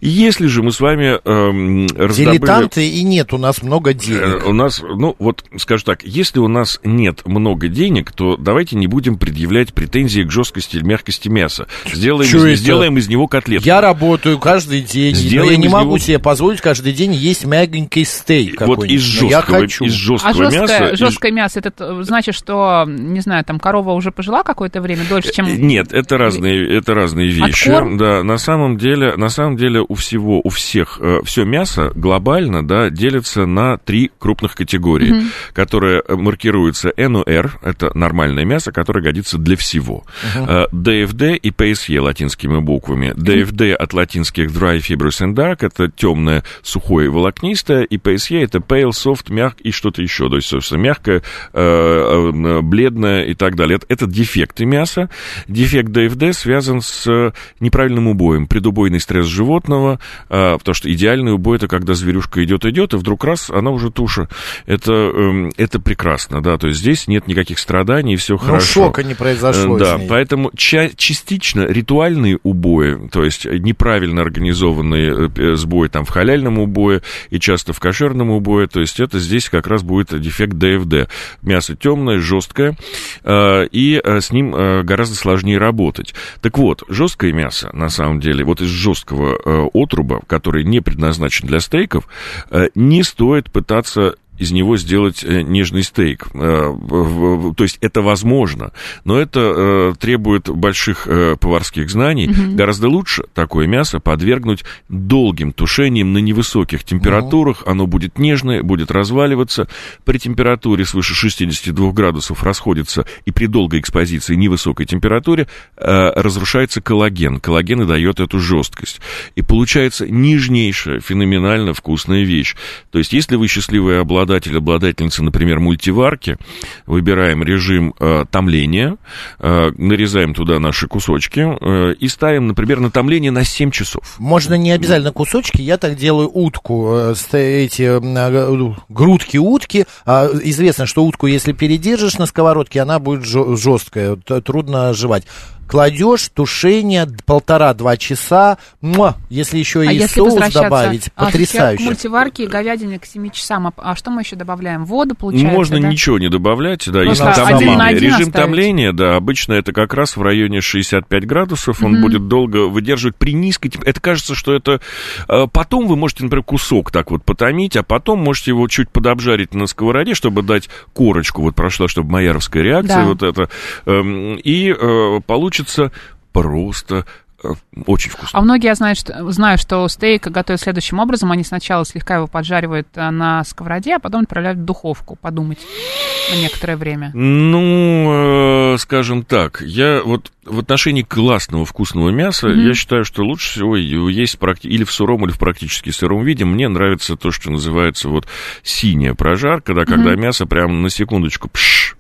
И если же мы с вами эм, раздобыли... Дилетанты и нет, у нас много Э, денег. У нас, ну, вот, скажу так, если у нас нет много денег, то давайте не будем предъявлять претензии к жесткости или мягкости мяса. Сделаем, Чё из, сделаем из него котлетку. Я работаю каждый день, но Сделаем я не из могу него- себе позволить каждый день есть мягенький стейк вот из Но я жесткого, хочу. из А жесткого жесткое, мяса... из- жесткое мясо, это значит, что, не знаю, там корова уже пожила какое-то время, дольше, чем... Э, Нет, это разные, это разные вещи. Откорм? Да, на самом деле, на самом деле у всего, у всех, все мясо глобально, да, делится на три крупных категории, которые э, маркируются НОР, это нормальное мясо, которое годится для всего. Э, ДФД и ПСЕ латинскими буквами. ДФД от латинских dry, fibrous and dark, это темное, сухое и волокнистое, и ПСЕ это pale, soft, мягк и что-то еще, то есть, собственно, мягкое, э, э, бледное и так далее. Это, это дефекты мяса. Дефект ДФД связан с с неправильным убоем, предубойный стресс животного, а, потому что идеальный убой это когда зверюшка идет-идет, и вдруг раз, она уже туша. Это, эм, это прекрасно, да, то есть здесь нет никаких страданий, и все Ну, хорошо. шока не произошло Э, Да, поэтому ча- частично ритуальные убои, то есть неправильно организованный э, э, сбой там в халяльном убое и часто в кошерном убое, то есть это здесь как раз будет дефект ДФД. Мясо темное, жесткое, э, и э, с ним э, гораздо сложнее работать. Так вот, жесткое мясо, на самом деле, вот из жесткого э, отруба, который не предназначен для стейков, э, не стоит пытаться из него сделать э, нежный стейк. Э, То есть это возможно, но это э, требует больших поварских знаний. Гораздо лучше такое мясо подвергнуть долгим тушениям на невысоких температурах. Оно будет нежное, будет разваливаться. При температуре свыше 62 градусов расходится и при долгой экспозиции невысокой температуре разрушается коллаген. Коллаген и дает эту жесткость. И получается нежнейшая, феноменально вкусная вещь. То есть, если вы счастливый обладатель, обладательница, например, мультиварки, выбираем режим э, томления, э, нарезаем туда наши кусочки э, и ставим, например, на томление на 7 часов. Можно не обязательно кусочки, я так делаю утку, э, эти м, э, грудки утки. А, Известно, что утку, если передержишь на сковородке, она будет жесткая, трудно жевать. Кладешь, тушение, полтора-два часа, муа, если еще А и если соус добавить, а, к потрясающе. мультиварке и говядине к 7 часам, а, а что мы еще добавляем? Воду, получается, Можно да? ничего не добавлять, да, Просто если один томление. один Режим оставить. томления, да, обычно это как раз в районе 65 градусов, он будет долго выдерживать при низкой температуре. Это кажется, что это... э, Потом вы можете, например, кусок так вот потомить, а потом можете его чуть подобжарить на сковороде, чтобы дать корочку, вот прошла, чтобы майяровская реакция Да. вот это. эм, И э, получится просто э, очень вкусно. А многие знают, что, знают, что стейк готовят следующим образом. Они сначала слегка его поджаривают а, на сковороде, а потом отправляют в духовку подумать на некоторое время. Ну, э, скажем так, я вот в отношении классного вкусного мяса, я считаю, что лучше всего его есть практи- или в сыром, или в практически сыром виде. Мне нравится то, что называется вот синяя прожарка, да, когда мясо прям на секундочку пш,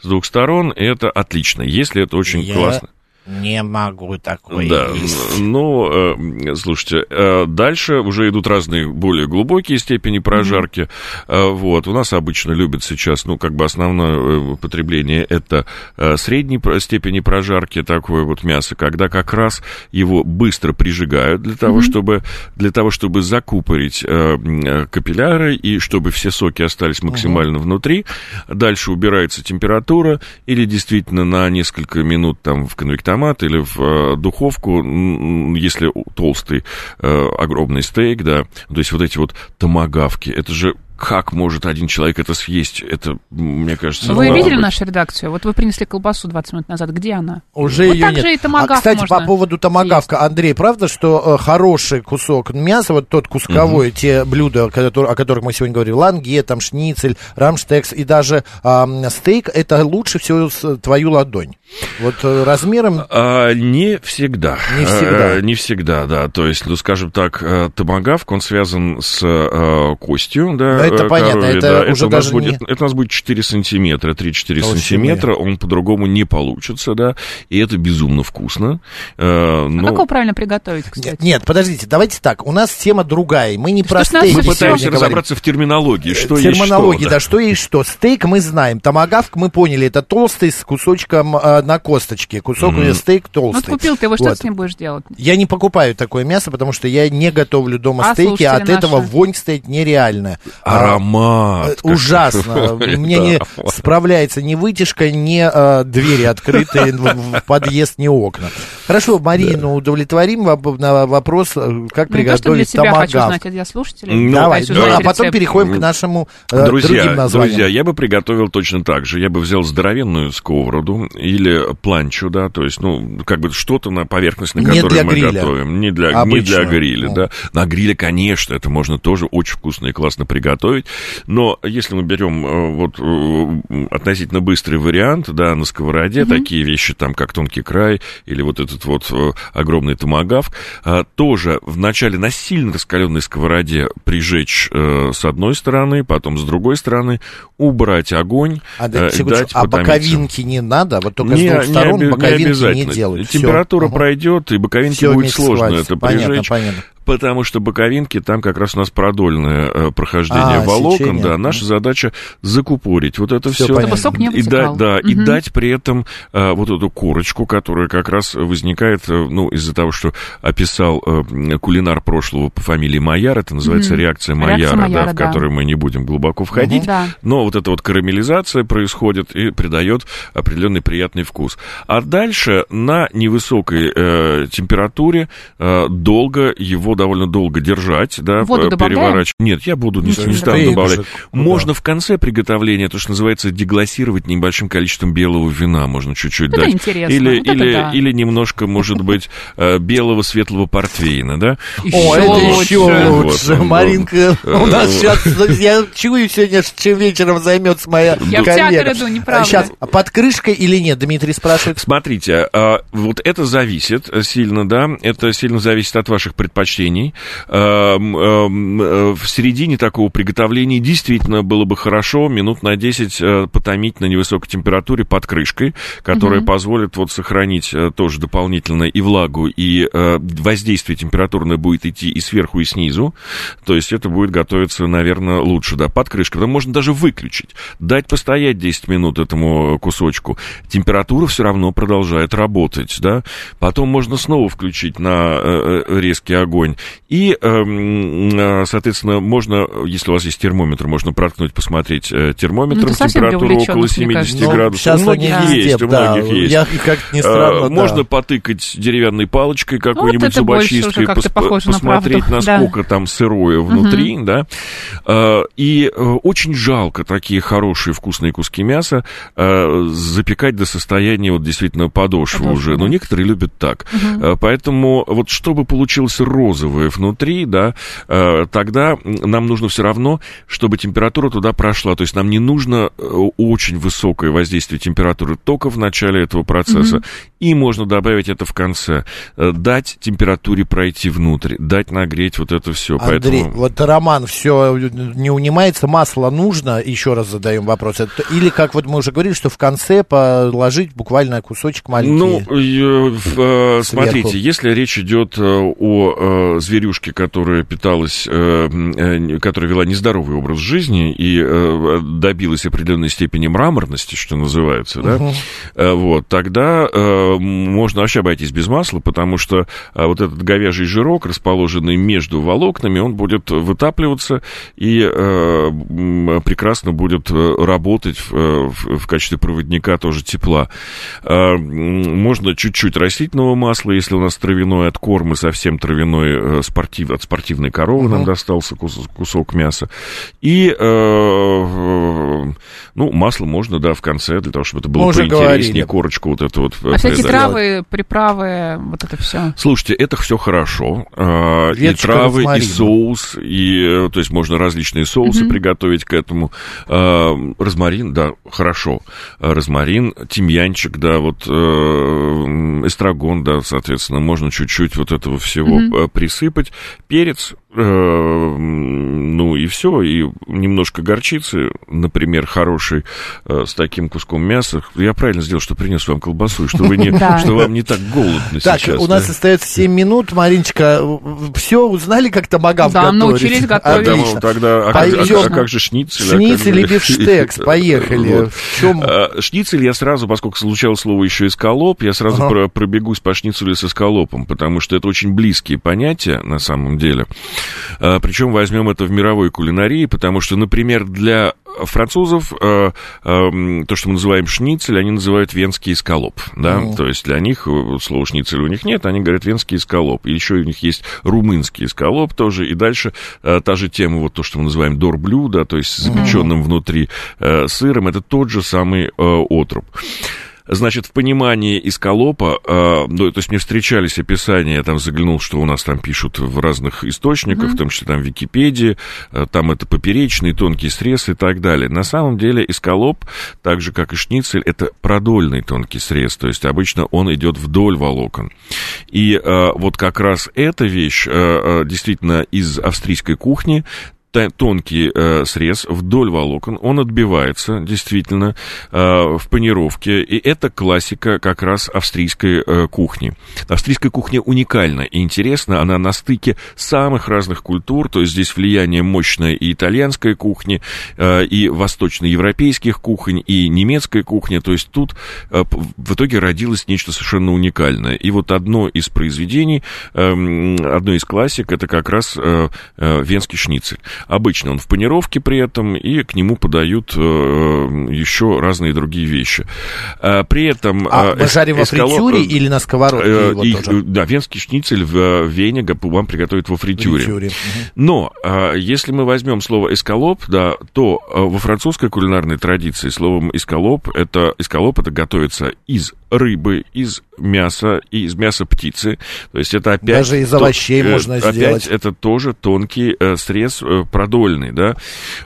с двух сторон, это отлично, если это очень Я классно. Не могу такое Да, есть. ну, э, слушайте, э, дальше уже идут разные более глубокие степени прожарки. Э, Вот, у нас обычно любят сейчас, ну, как бы основное э, потребление это э, средней степени прожарки, такое вот мясо, когда как раз его быстро прижигают для того, чтобы, для того, чтобы закупорить э, капилляры и чтобы все соки остались максимально внутри. Дальше убирается температура или действительно на несколько минут там в конвектомат или в э, духовку, если толстый э, огромный стейк, да, то есть вот эти вот томагавки, это же как может один человек это съесть? Это, мне кажется... Вы видели быть. нашу редакцию? Вот вы принесли колбасу 20 минут назад. Где она? Уже Вот ее так нет. же и томагавк а, кстати, можно по поводу томагавка, Андрей, правда, что э, хороший кусок мяса, вот тот кусковой, те блюда, которые- о которых мы сегодня говорили, ланге, там шницель, рамштекс и даже ам, стейк, это лучше всего с твою ладонь. Вот э, размером А, не всегда. Не всегда. А, не всегда, да. То есть, ну, скажем так, э, томагавк, он связан с э, костью, да. Ну, это э, понятно, коровьей, это да. уже у нас даже будет, не- Это у нас будет 4 сантиметра, 3-4 Толщины. сантиметра, он по-другому не получится, да. И это безумно вкусно. Э, А ну, как его правильно приготовить, кстати? Нет, нет, подождите, давайте так. У нас тема другая. Мы не Что про стейк мы пытаемся сегодня говорим. разобраться в терминологии, что есть что. Терминологии, да, что есть что. Стейк мы знаем, томагавк мы поняли, это толстый с кусочком э, на косточке. Кусок э, стейк Ну, вот толстый. купил ты его, что Вот. ты с ним будешь делать? Я не покупаю такое мясо, потому что я не готовлю дома А стейки, а от слушатели этого наши? вонь стоит нереальная. А, Аромат. э, какой. Ужасно. (laughs) Мне не справляется ни вытяжка, ни э, двери открытые в, подъезд, ни окна. Хорошо, Марину удовлетворим на вопрос, э, как Ну, не то, приготовить хочу знать, а для слушателей. Ну, Давай, ну, а потом рецепт. переходим к нашему э, Друзья, другим названиям. друзья, я бы приготовил точно так же. Я бы взял здоровенную сковороду или планчу, да, то есть, ну, как бы что-то на поверхность, на Не которой мы гриля. готовим. Не для, не Обычную, для гриля, ну. да. На гриле, конечно, это можно тоже очень вкусно и классно приготовить. Но если мы берем э, вот э, относительно быстрый вариант, да, на сковороде, такие вещи там, как тонкий край или вот этот вот э, огромный томагавк, э, тоже вначале на сильно раскаленной сковороде прижечь с одной стороны, потом с другой стороны, убрать огонь, А, да, и секундочку, дать а боковинки не надо? Вот только Не- с двух не сторон не боковинки не, обязательно. делают. Температура Ага. пройдет, и боковинки Всё будет сложно сварится. это Понятно, прижечь. понятно. Потому что боковинки, там как раз у нас продольное э, прохождение А, волокон, сечение. да, наша задача закупорить вот это все. понятно. Чтобы сок не и дать, да, и Мгм. дать при этом э, вот эту корочку, которая как раз возникает, э, ну, из-за того, что описал э, кулинар прошлого по фамилии Майяр, это называется Мгм. реакция Реакция Майяра, да, Майяра, в да. которую мы не будем глубоко входить. Да. Но вот эта вот карамелизация происходит и придает определенный приятный вкус. А дальше на невысокой э, температуре э, долго его довольно долго держать, да, Воду э, переворачивать. Нет, я буду не, Ничего не не стану добавлять. Куда? Можно в конце приготовления, то, что называется, деглассировать небольшим количеством белого вина, можно чуть-чуть Это дать. интересно, Или, вот это или, да. или немножко, может быть, (laughs) э, белого светлого портвейна, да? О, это еще лучше. Маринка, у нас сейчас, я чую сегодня, чем вечером займется моя Я в театр иду, неправда. Сейчас, а под крышкой или нет, Дмитрий спрашивает. Смотрите, а, вот это зависит сильно, да, это сильно зависит от ваших предпочтений. А, м, а, м, э, В середине такого приготовления действительно было бы хорошо минут на 10 э, потомить на невысокой температуре под крышкой, которая позволит вот сохранить э, тоже дополнительно и влагу, и воздействие температурное будет идти и сверху, и снизу. То есть это будет готовиться, наверное, лучше, да, под крышкой. Потом можно даже выключить, дать постоять 10 минут этому кусочку. Температура все равно продолжает работать, да. Потом можно снова включить на резкий огонь. И, эм, э, соответственно, можно, если у вас есть термометр, можно проткнуть, посмотреть э, Ну, термометром для температуру около увлеченных, мне 70 кажется. градусов. сейчас у многих они есть, везде, у да, многих есть. Я, как ни Э, странно, да. Можно потыкать деревянной палочкой какой-нибудь это больше зубочисткой, пос- похоже на посмотреть, правду, да. насколько там сырое внутри, да. Э, И э, очень жалко такие хорошие вкусные куски мяса э, запекать до состояния вот действительно подошвы Подошвы, уже. да. Но некоторые любят так. Э, Поэтому вот чтобы получилось розовое внутри, да, э, тогда нам нужно все равно, чтобы температура туда прошла. То есть нам не нужно э, очень высокое воздействие температуры только в начале этого процесса. И можно добавить это в конце. Э, Дать температуре пройти внутрь, дать нагреть вот это все. Андрей, Поэтому... вот Роман все не унимается, масло нужно, еще раз задаем вопрос. Или, как вот мы уже говорили, что в конце положить буквально кусочек маленький. Ну, э, э, Сверху. смотрите, если речь идет э, о э, зверюшке, которая питалась, э, э, которая вела нездоровый образ жизни и э, добилась определенной степени мраморности, что называется, да, э, вот, тогда э, можно вообще обойтись без масла, потому что э, вот этот говяжий жирок, расположенный между волокнами, он будет вытапливаться и э, прекрасно будет э, работать в, э, в- в качестве проводника тоже тепла. Э, м, Можно чуть-чуть растительного масла, если у нас травяной откорм и совсем травяной э, спортив, от спортивной коровы нам достался кус- кусок мяса. И, э, э, ну, масло можно, да, в конце, для того, чтобы это было Мы уже поинтереснее, говорили. корочку вот эту вот. А всякие придать. травы, приправы, вот это все. Слушайте, это все хорошо. А, И травы, и соус, и, э, то есть можно различные соусы приготовить к этому. А, Розмарин, да, хорошо. А, Розмарин, тимьянчик, да, вот э, эстрагон, да, соответственно, можно чуть-чуть вот этого всего присыпать. Перец, ну и все, и немножко горчицы, например, хороший, э, с таким куском мяса. Я правильно сделал, что принес вам колбасу, что, вы не, (laughs) что вам не так голодно Так, сейчас. у нас остается 7 минут. Мариночка, все узнали, как томагав Да, научились готовить. Отлично. Тогда, а, как, а- Пойдем. а как же шницель? а как Шницель же- и бифштекс, поехали. А, Шницель я сразу, поскольку звучало слово еще эскалоп, я сразу пробегусь по шницелю с эскалопом, потому что это очень близкие понятия на самом деле. А, Причем возьмем это в мировой кулинарии, потому что, например, для французов э, эм, то, что мы называем шницель, они называют венский эскалоп, да, Ну. то есть для них э, слова шницель у них нет, они говорят венский эскалоп, и еще у них есть румынский эскалоп тоже, и дальше э, та же тема, вот то, что мы называем дорблю, да, то есть с запеченным внутри э, сыром, это тот же самый э, отруб. Значит, в понимании эскалопа, э, ну, то есть мне встречались описания, я там заглянул, что у нас там пишут в разных источниках, mm-hmm. в том числе там в Википедии, э, там это поперечный, тонкий срез и так далее. На самом деле эскалоп, так же как и шницель, это продольный тонкий срез, то есть обычно он идет вдоль волокон. И э, вот как раз эта вещь э действительно из австрийской кухни, тонкий э, срез вдоль волокон, он отбивается действительно э, в панировке, и это классика как раз австрийской э, кухни. Австрийская кухня уникальна и интересна, она на стыке самых разных культур, то есть здесь влияние мощное и итальянской кухни, э, и восточноевропейских кухонь, и немецкой кухни, то есть тут э, в итоге родилось нечто совершенно уникальное. И вот одно из произведений, э, одно из классик, это как раз э, э, венский шницель. Обычно он в панировке при этом, и к нему подают э, еще разные другие вещи. А, при этом... А э, жарим во фритюре или на сковородке э, и, тоже? Да, венский шницель в э, Вене вам приготовят во фритюре. фритюре. Но э, если мы возьмем слово эскалоп, да, то э, во французской кулинарной традиции словом эскалоп это, эскалоп это готовится из рыбы, из мяса и из мяса птицы. То есть это опять... Даже из овощей то, можно опять сделать. Опять это тоже тонкий э, срез э, продольный, да.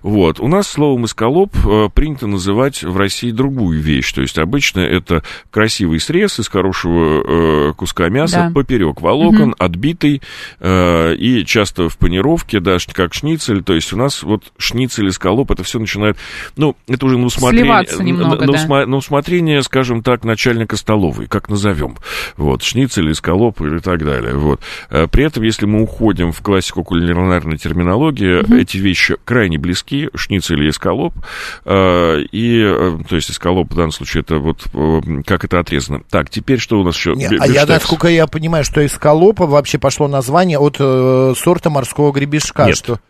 Вот. У нас словом эскалоп э, принято называть в России другую вещь. То есть обычно это красивый срез из хорошего э, куска мяса да. поперек волокон, угу. отбитый э, и часто в панировке, да, как шницель. То есть у нас вот шницель, эскалоп, это все начинает... Ну, это уже на усмотрение... немного, на, да. на усмотрение, скажем так, начальника столовой, как назовем. Вот, шницель, эскалоп и так далее. Вот. Э, при этом, если мы уходим в классику кулинарной терминологии, угу. эти вещи крайне близки, шницель и эскалоп. Э, и, э, то есть, эскалоп в данном случае, это вот как это отрезано. Так, теперь что у нас еще? Не, а я, насколько я понимаю, что эскалопа вообще пошло название от э, сорта морского гребешка. Нет. Что...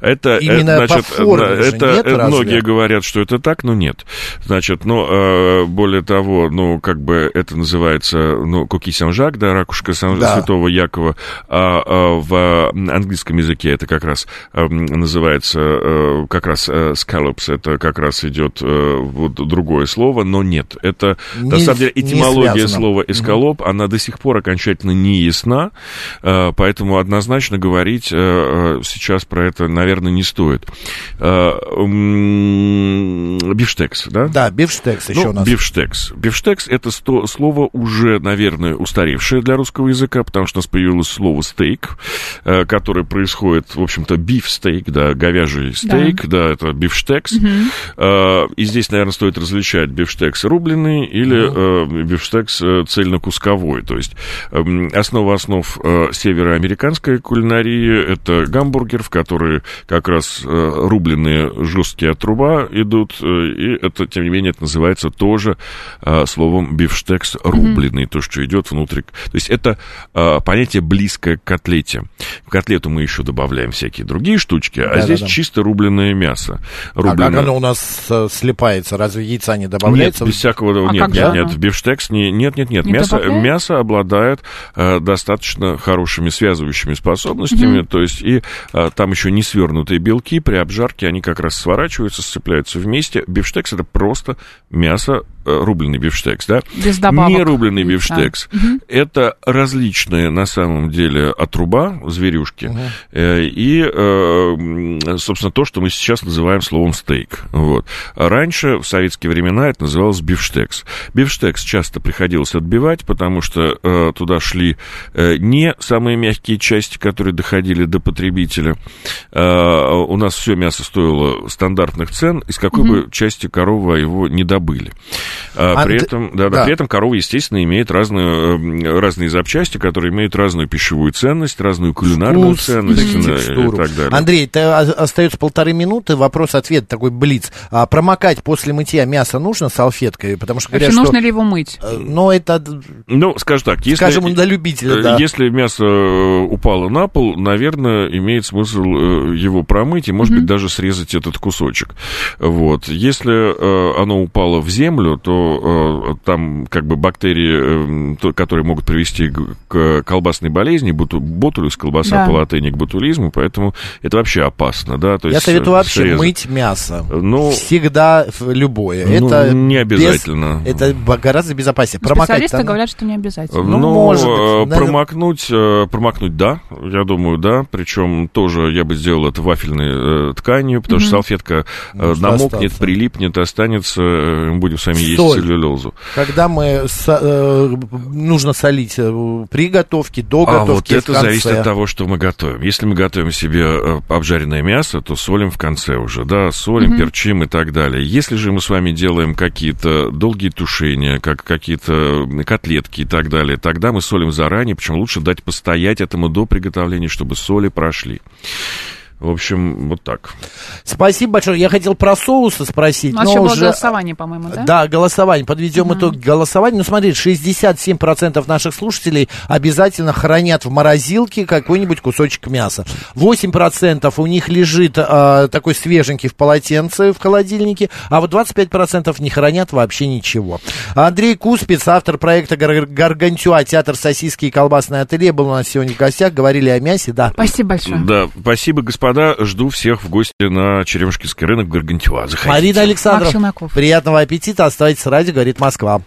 Это, э, Именно значит, по форме это нет, э, многие разве? говорят, что это так, но нет. Значит, ну, э, более того, ну, как бы это называется, ну, куки Сен-Жак, да, ракушка Сан- да. Святого Якова, а, а в английском языке это как раз называется, э, как раз scallops, это как раз идет вот другое слово, но нет. Это, Не- на самом деле, этимология слова эскалоп, она до сих пор окончательно не ясна, поэтому однозначно говорить сейчас про это, наверное, не стоит. Э, Бифштекс, да? Да, бифштекс еще Ну, у нас. бифштекс. Бифштекс это сто- слово уже, наверное, устаревшее для русского языка, потому что у нас появилось слово стейк, э, которое происходит, в общем-то, бифстейк, да, говяжий стейк, да, это бифштекс. Э, И здесь, наверное, стоит различать бифштекс рубленый или э, бифштекс цельнокусковой. То есть эм, основа основ североамериканской кулинарии это гамбургер, в который как раз э, рубленые жесткие от труба идут, э, и это, тем не менее, это называется тоже э, словом бифштекс рубленый, то, что идет внутрь. То есть это э, понятие близкое к котлете. В котлету мы еще добавляем всякие другие штучки, а здесь Да-да-да. чисто рубленое мясо. А как Рубленое- оно у нас э, слипается? Разве яйца не добавляется? нет, без всякого... А нет, как нет, нет, в бифштекс не, нет, нет, нет. Не мясо, мясо обладает э, достаточно хорошими связывающими способностями, то есть и э, там еще не свернутые белки, при обжарке они как раз сворачиваются, сцепляются вместе. Бифштекс это просто мясо, рубленый бифштекс, да? Без добавок. Не рубленый Да. бифштекс. Это различные, на самом деле, отруба, зверюшки, э, и, э, собственно, то, что мы сейчас называем словом стейк. Вот. Раньше, в советские времена, это называлось бифштекс. Бифштекс часто приходилось отбивать, потому что э, туда шли э, не самые мягкие части, которые доходили до потребителя. Э, у нас все мясо стоило стандартных цен, из какой бы части коровы его не добыли. А, А при, т- этом, да, да, да. при этом корова, естественно, имеет разную, э, разные запчасти, которые имеют разную пищевую ценность, разную кулинарную Вкус, ценность да, и текстуру. так далее. Андрей, ты, а, остается полторы минуты, вопрос-ответ такой блиц. А, промокать после мытья мясо нужно салфеткой? Потому что Вообще, говорят, нужно что... ли его мыть? э, Ну, это, Ну, скажем так, если... скажем, для любителя, э, да. Если мясо упало на пол, наверное, имеет смысл его промыть и, может быть, даже срезать этот кусочек. Вот. Если оно упало в землю, то э, там как бы бактерии, э, то, которые могут привести к, к колбасной болезни, буту, ботулюс, колбаса Да. по латыни, к ботулизму, поэтому это вообще опасно, да. То Я есть, советую э, вообще срезать. мыть мясо. Ну, Всегда любое. Ну, это не без- обязательно. это б- гораздо безопаснее. Промокать Специалисты там- говорят, что не обязательно. Ну, Ну, может быть. э, промокнуть, э, промокнуть, да, я думаю, да. Причем тоже я бы сделал это вафельной э, тканью, потому что салфетка э, Может намокнет, остаться. прилипнет, останется, э, мы будем с вами есть Соль. целлюлозу. Когда мы со- э, нужно солить э, при готовке, до А вот готовки, в это конце. зависит от того, что мы готовим. Если мы готовим себе э, обжаренное мясо, то солим в конце уже, да, солим, перчим и так далее. Если же мы с вами делаем какие-то долгие тушения, как какие-то котлетки и так далее, тогда мы солим заранее, причем лучше дать постоять этому до приготовления, чтобы соли прошли. В общем, вот так. Спасибо большое. Я хотел про соусы спросить, У нас но еще было уже... голосование, по-моему, да? Да, голосование. Подведем итог голосования. Ну, смотрите, 67% наших слушателей обязательно хранят в морозилке какой-нибудь кусочек мяса. 8% у них лежит а, такой свеженький в полотенце в холодильнике, а вот 25% не хранят вообще ничего. Андрей Куспец, автор проекта «Гар- «Гаргантюа», театр сосиски и колбасное ателье, был у нас сегодня в гостях. Говорили о мясе, да. Спасибо большое. Да, спасибо, господа. Жду всех в гости на Черемушкинский рынок в Гаргантюа. Заходите. Марина Марк Александров, Челноков. приятного аппетита. Оставайтесь с радио, говорит Москва.